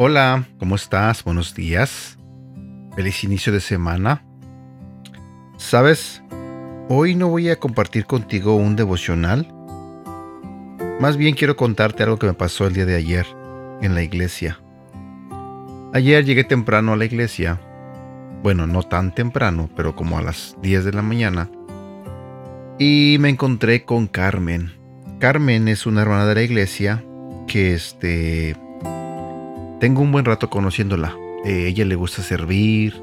Hola, ¿cómo estás? Buenos días. Feliz inicio de semana. ¿Sabes? Hoy no voy a compartir contigo un devocional. Más bien quiero contarte algo que me pasó el día de ayer en la iglesia. Ayer llegué temprano a la iglesia. Bueno, no tan temprano, pero como a las 10 de la mañana. Y me encontré con Carmen. Carmen es una hermana de la iglesia que este... Tengo un buen rato conociéndola. Eh, ella le gusta servir,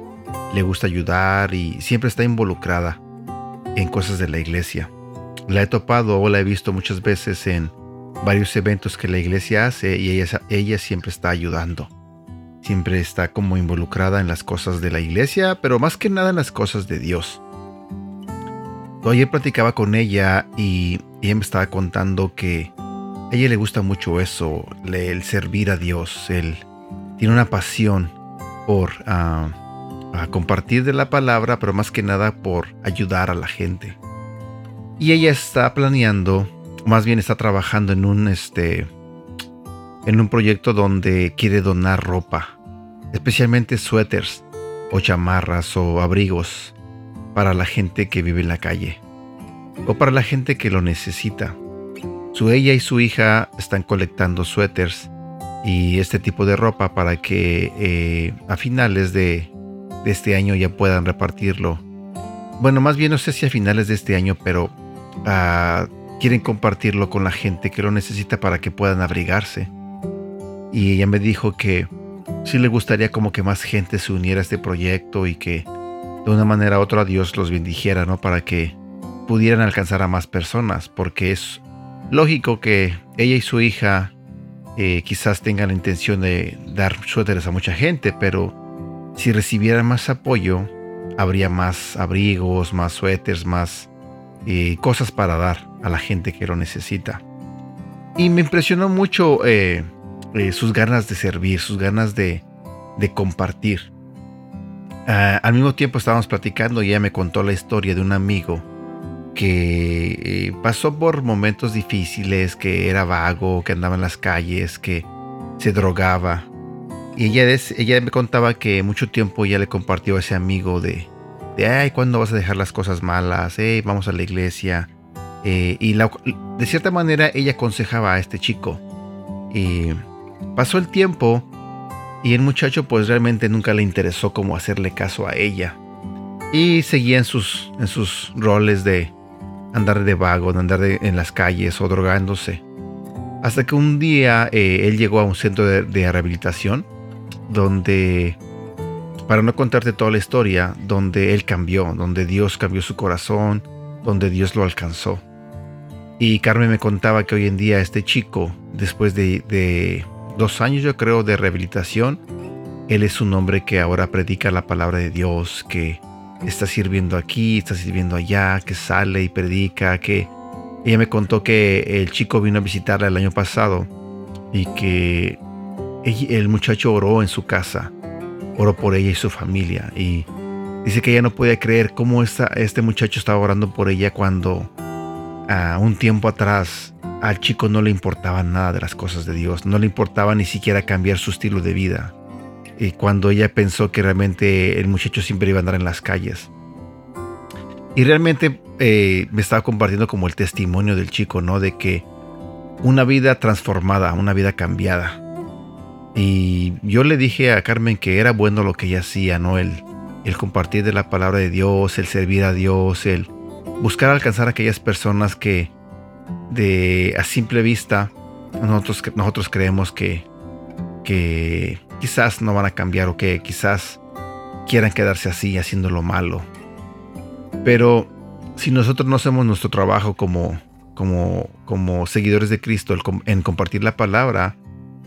le gusta ayudar y siempre está involucrada en cosas de la iglesia. La he topado o la he visto muchas veces en varios eventos que la iglesia hace y ella, ella siempre está ayudando. Siempre está como involucrada en las cosas de la iglesia, pero más que nada en las cosas de Dios. Ayer platicaba con ella y ella me estaba contando que a ella le gusta mucho eso, el servir a Dios. Él tiene una pasión por ah, compartir de la palabra, pero más que nada por ayudar a la gente. Y ella está planeando más bien está trabajando en un este en un proyecto donde quiere donar ropa, especialmente suéteres o chamarras o abrigos para la gente que vive en la calle o para la gente que lo necesita. Su ella y su hija están colectando suéteres y este tipo de ropa para que eh, a finales de, este año ya puedan repartirlo. Bueno, más bien no sé si a finales de este año, pero a quieren compartirlo con la gente que lo necesita para que puedan abrigarse. Y ella me dijo que sí le gustaría como que más gente se uniera a este proyecto y que de una manera u otra Dios los bendijera, ¿no? Para que pudieran alcanzar a más personas, porque es lógico que ella y su hija eh, quizás tengan la intención de dar suéteres a mucha gente, pero si recibieran más apoyo, habría más abrigos, más suéteres, más eh, cosas para dar a la gente que lo necesita. Y me impresionó mucho eh, eh, sus ganas de servir, sus ganas de, compartir. Ah, al mismo tiempo estábamos platicando y ella me contó la historia de un amigo que pasó por momentos difíciles, que era vago, que andaba en las calles, que se drogaba. Y ella, ella me contaba que mucho tiempo ya le compartió a ese amigo de, de, ay, ¿cuándo vas a dejar las cosas malas? vamos a la iglesia. Eh, y de cierta manera ella aconsejaba a este chico. Pasó el tiempo y el muchacho pues realmente nunca le interesó como hacerle caso a ella. Y seguía en sus, en sus roles de andar de vago, de andar en las calles o drogándose. Hasta que un día eh, él llegó a un centro de rehabilitación donde para no contarte toda la historia, donde él cambió, donde Dios cambió su corazón, donde Dios lo alcanzó. Y Carmen me contaba que hoy en día este chico, después de, dos años yo creo de rehabilitación, él es un hombre que ahora predica la palabra de Dios, que está sirviendo aquí, está sirviendo allá, que sale y predica, que ella me contó que el chico vino a visitarla el año pasado y que el muchacho oró en su casa oró por ella y su familia. Y dice que ella no podía creer cómo este muchacho estaba orando por ella cuando a un tiempo atrás al chico no le importaba nada de las cosas de Dios, no le importaba ni siquiera cambiar su estilo de vida. Y cuando ella pensó que realmente el muchacho siempre iba a andar en las calles. Y realmente eh, me estaba compartiendo como el testimonio del chico, ¿no? De que una vida transformada, una vida cambiada, y yo le dije a Carmen que era bueno lo que ella hacía, ¿no? El, el compartir de la palabra de Dios, el servir a Dios, el buscar alcanzar a aquellas personas que de a simple vista nosotros, nosotros creemos que, que quizás no van a cambiar o que quizás quieran quedarse así haciendo lo malo. Pero si nosotros no hacemos nuestro trabajo como, como, como seguidores de Cristo en compartir la palabra,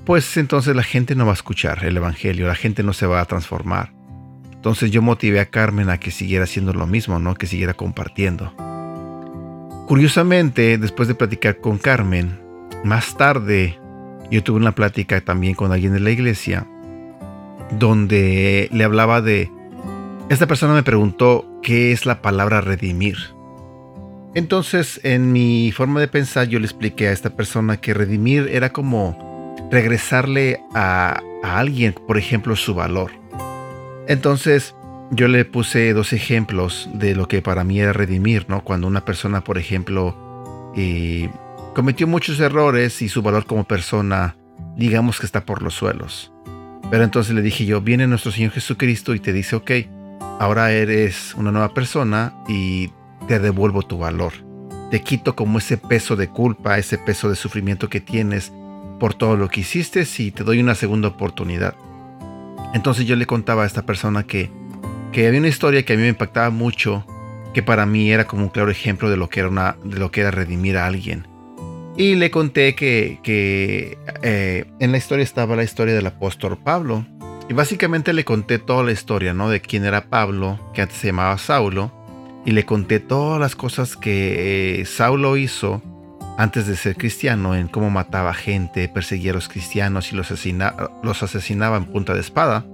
pues entonces la gente no va a escuchar el Evangelio, la gente no se va a transformar. Entonces yo motivé a Carmen a que siguiera haciendo lo mismo, ¿no? Que siguiera compartiendo. Curiosamente, después de platicar con Carmen, más tarde yo tuve una plática también con alguien de la iglesia donde le hablaba de... Esta persona me preguntó qué es la palabra redimir. Entonces, en mi forma de pensar, yo le expliqué a esta persona que redimir era como regresarle a, a alguien, por ejemplo, su valor. Entonces, yo le puse dos ejemplos de lo que para mí era redimir, ¿no? Cuando una persona, por ejemplo, eh, cometió muchos errores y su valor como persona, digamos que está por los suelos. Pero entonces le dije yo, viene nuestro Señor Jesucristo y te dice, ok, ahora eres una nueva persona y te devuelvo tu valor. Te quito como ese peso de culpa, ese peso de sufrimiento que tienes por todo lo que hiciste y te doy una segunda oportunidad. Entonces yo le contaba a esta persona que, que había una historia que a mí me impactaba mucho, que para mí era como un claro ejemplo de lo que era, de lo que era redimir a alguien. Y le conté que, que eh, en la historia estaba la historia del apóstol Pablo. Y básicamente le conté toda la historia, ¿no? De quién era Pablo, que antes se llamaba Saulo. Y le conté todas las cosas que eh, Saulo hizo antes de ser cristiano, en cómo mataba gente, perseguía a los cristianos y los, los asesinaba en punta de espada.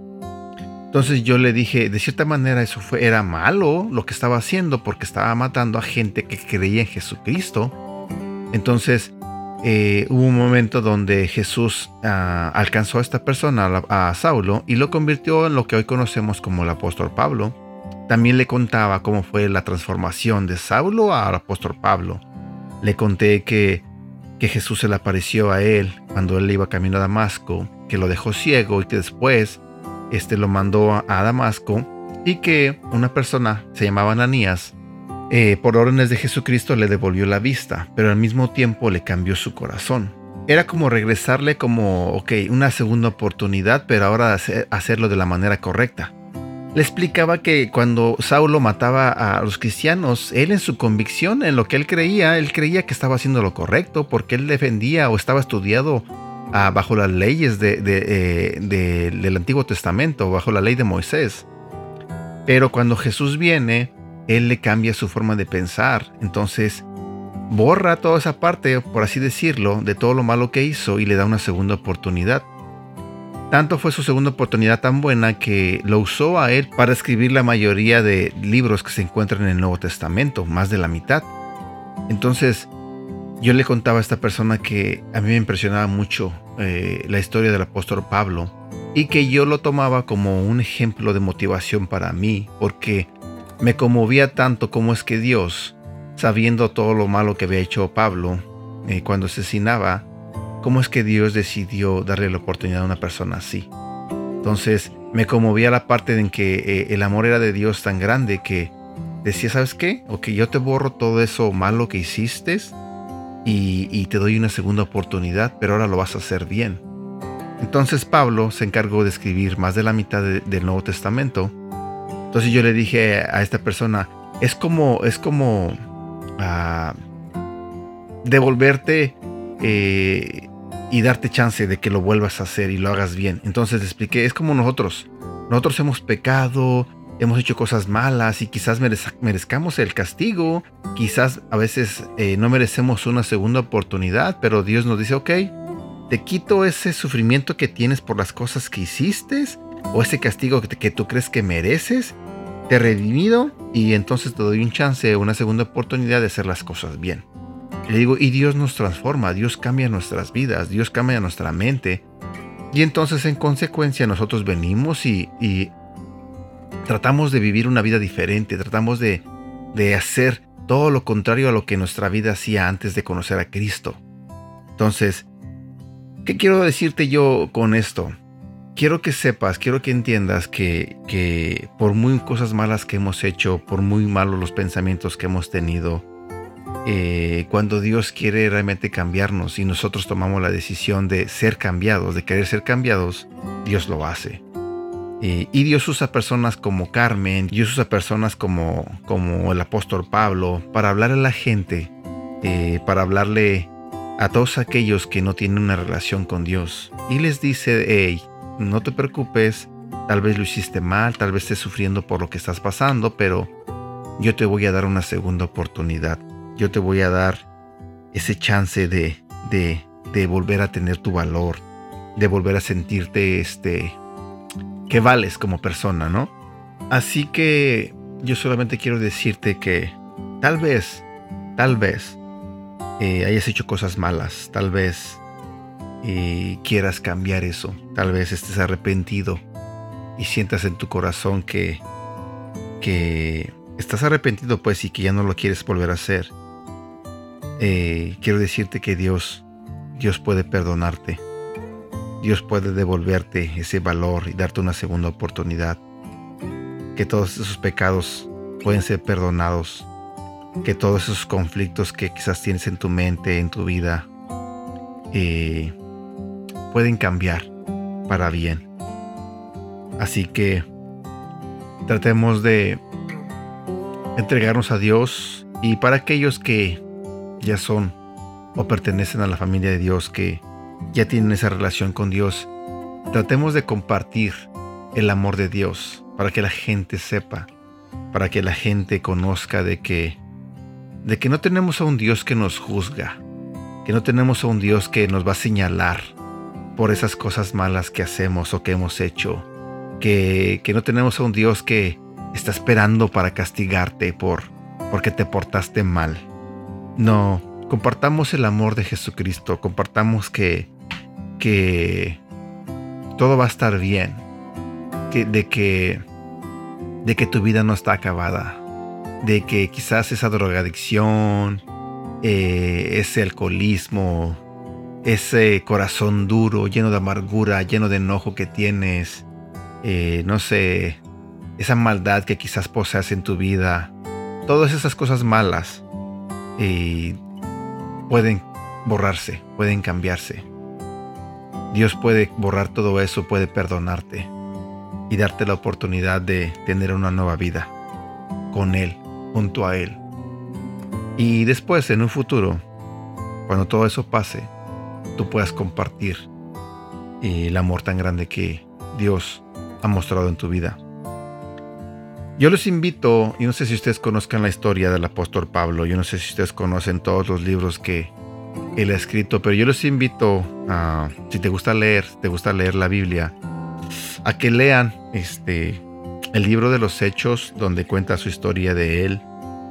Entonces yo le dije, de cierta manera eso fue, era malo lo que estaba haciendo porque estaba matando a gente que creía en Jesucristo. Entonces eh, hubo un momento donde Jesús ah, alcanzó a esta persona, a, Saulo, y lo convirtió en lo que hoy conocemos como el apóstol Pablo. También le contaba cómo fue la transformación de Saulo al apóstol Pablo le conté que, que Jesús se le apareció a él cuando él iba camino a Damasco, que lo dejó ciego y que después este, lo mandó a, Damasco y que una persona, se llamaba Ananías, eh, por órdenes de Jesucristo le devolvió la vista, pero al mismo tiempo le cambió su corazón. Era como regresarle como, ok, una segunda oportunidad, pero ahora hacerlo de la manera correcta le explicaba que cuando Saulo mataba a los cristianos, él en su convicción, en lo que él creía, él creía que estaba haciendo lo correcto porque él defendía o estaba estudiado bajo las leyes eh, del Antiguo Testamento, bajo la ley de Moisés. Pero cuando Jesús viene, él le cambia su forma de pensar. Entonces, borra toda esa parte, por así decirlo, de todo lo malo que hizo y le da una segunda oportunidad. Tanto fue su segunda oportunidad tan buena que lo usó a él para escribir la mayoría de libros que se encuentran en el Nuevo Testamento, más de la mitad. Entonces, yo le contaba a esta persona que a mí me impresionaba mucho eh, la historia del apóstol Pablo y que yo lo tomaba como un ejemplo de motivación para mí, porque me conmovía tanto como es que Dios, sabiendo todo lo malo que había hecho Pablo eh, cuando asesinaba, ¿Cómo es que Dios decidió darle la oportunidad a una persona así? Entonces me conmovía la parte en que eh, el amor era de Dios tan grande que decía, ¿sabes qué? Ok, yo te borro todo eso malo que hiciste y, te doy una segunda oportunidad, pero ahora lo vas a hacer bien. Entonces Pablo se encargó de escribir más de la mitad del Nuevo Testamento. Entonces yo le dije a esta persona, es como, es como ah, devolverte eh, y darte chance de que lo vuelvas a hacer y lo hagas bien. Entonces le expliqué, es como nosotros. Nosotros hemos pecado, hemos hecho cosas malas y quizás merezcamos el castigo, quizás a veces eh, no merecemos una segunda oportunidad, pero Dios nos dice, ok, te quito ese sufrimiento que tienes por las cosas que hiciste o ese castigo que, tú crees que mereces, te redimido y entonces te doy un chance, una segunda oportunidad de hacer las cosas bien. Le digo, y Dios nos transforma, Dios cambia nuestras vidas, Dios cambia nuestra mente. Y entonces en consecuencia nosotros venimos y, tratamos de vivir una vida diferente, tratamos de, de hacer todo lo contrario a lo que nuestra vida hacía antes de conocer a Cristo. Entonces, ¿qué quiero decirte yo con esto? Quiero que sepas, quiero que entiendas que, que por muy cosas malas que hemos hecho, por muy malos los pensamientos que hemos tenido, eh, cuando Dios quiere realmente cambiarnos y nosotros tomamos la decisión de ser cambiados, de querer ser cambiados, Dios lo hace. Eh, y Dios usa personas como Carmen, Dios usa personas como, como el apóstol Pablo para hablarle a la gente, eh, para hablarle a todos aquellos que no tienen una relación con Dios. Y les dice, hey, no te preocupes, tal vez lo hiciste mal, tal vez estés sufriendo por lo que estás pasando, pero yo te voy a dar una segunda oportunidad yo te voy a dar ese chance de, de, volver a tener tu valor, de volver a sentirte este, que vales como persona, ¿no? Así que yo solamente quiero decirte que tal vez, tal vez eh, hayas hecho cosas malas, tal vez eh, quieras cambiar eso, tal vez estés arrepentido y sientas en tu corazón que, que estás arrepentido pues y que ya no lo quieres volver a hacer. Eh, quiero decirte que Dios, Dios puede perdonarte. Dios puede devolverte ese valor y darte una segunda oportunidad. Que todos esos pecados pueden ser perdonados. Que todos esos conflictos que quizás tienes en tu mente, en tu vida, eh, pueden cambiar para bien. Así que tratemos de entregarnos a Dios y para aquellos que ya son o pertenecen a la familia de Dios, que ya tienen esa relación con Dios, tratemos de compartir el amor de Dios para que la gente sepa, para que la gente conozca de que de que no tenemos a un Dios que nos juzga, que no tenemos a un Dios que nos va a señalar por esas cosas malas que hacemos o que hemos hecho, que, que no tenemos a un Dios que está esperando para castigarte por porque te portaste mal. No, compartamos el amor de Jesucristo, compartamos que que todo va a estar bien, de que de que tu vida no está acabada, de que quizás esa drogadicción, eh, ese alcoholismo, ese corazón duro, lleno de amargura, lleno de enojo que tienes, eh, no sé, esa maldad que quizás poseas en tu vida, todas esas cosas malas eh, pueden borrarse, pueden cambiarse. Dios puede borrar todo eso, puede perdonarte y darte la oportunidad de tener una nueva vida con Él, junto a Él. Y después, en un futuro, cuando todo eso pase, tú puedas compartir el amor tan grande que Dios ha mostrado en tu vida. Yo les invito, y no sé si ustedes conozcan la historia del apóstol Pablo, yo no sé si ustedes conocen todos los libros que él ha escrito, pero yo les invito a, si te gusta leer, te gusta leer la Biblia, a que lean este, el libro de los Hechos, donde cuenta su historia de él,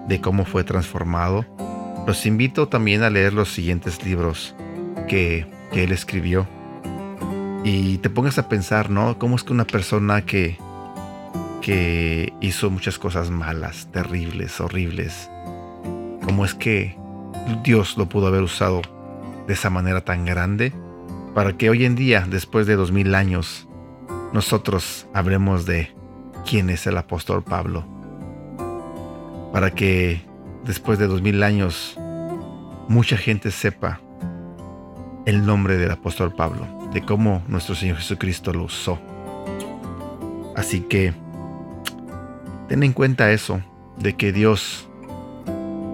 de cómo fue transformado. Los invito también a leer los siguientes libros que, que él escribió. Y te pongas a pensar, ¿no? ¿Cómo es que una persona que que hizo muchas cosas malas, terribles, horribles. ¿Cómo es que Dios lo pudo haber usado de esa manera tan grande para que hoy en día, después de dos mil años, nosotros hablemos de quién es el apóstol Pablo? Para que después de dos mil años mucha gente sepa el nombre del apóstol Pablo, de cómo nuestro Señor Jesucristo lo usó. Así que Ten en cuenta eso, de que Dios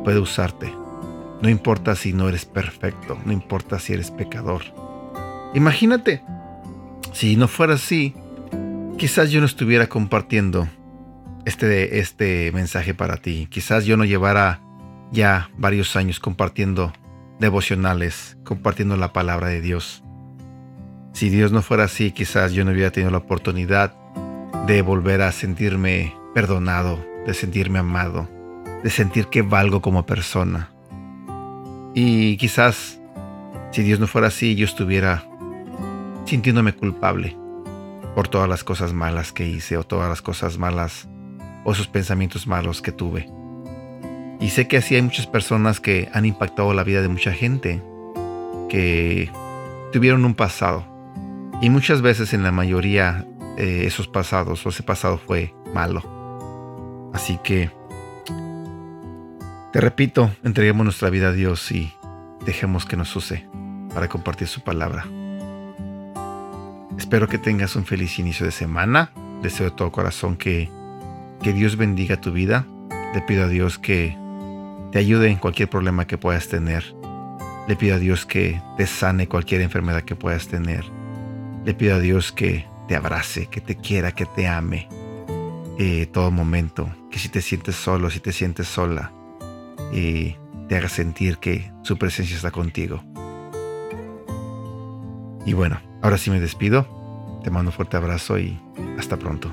puede usarte. No importa si no eres perfecto, no importa si eres pecador. Imagínate, si no fuera así, quizás yo no estuviera compartiendo este, este mensaje para ti. Quizás yo no llevara ya varios años compartiendo devocionales, compartiendo la palabra de Dios. Si Dios no fuera así, quizás yo no hubiera tenido la oportunidad de volver a sentirme perdonado, de sentirme amado, de sentir que valgo como persona. Y quizás si Dios no fuera así, yo estuviera sintiéndome culpable por todas las cosas malas que hice o todas las cosas malas o esos pensamientos malos que tuve. Y sé que así hay muchas personas que han impactado la vida de mucha gente, que tuvieron un pasado. Y muchas veces en la mayoría eh, esos pasados o ese pasado fue malo. Así que, te repito, entreguemos nuestra vida a Dios y dejemos que nos use para compartir su palabra. Espero que tengas un feliz inicio de semana. Deseo de todo corazón que, que Dios bendiga tu vida. Le pido a Dios que te ayude en cualquier problema que puedas tener. Le pido a Dios que te sane cualquier enfermedad que puedas tener. Le pido a Dios que te abrace, que te quiera, que te ame eh, todo momento, que si te sientes solo, si te sientes sola, y te haga sentir que su presencia está contigo. Y bueno, ahora sí me despido. Te mando un fuerte abrazo y Hasta pronto.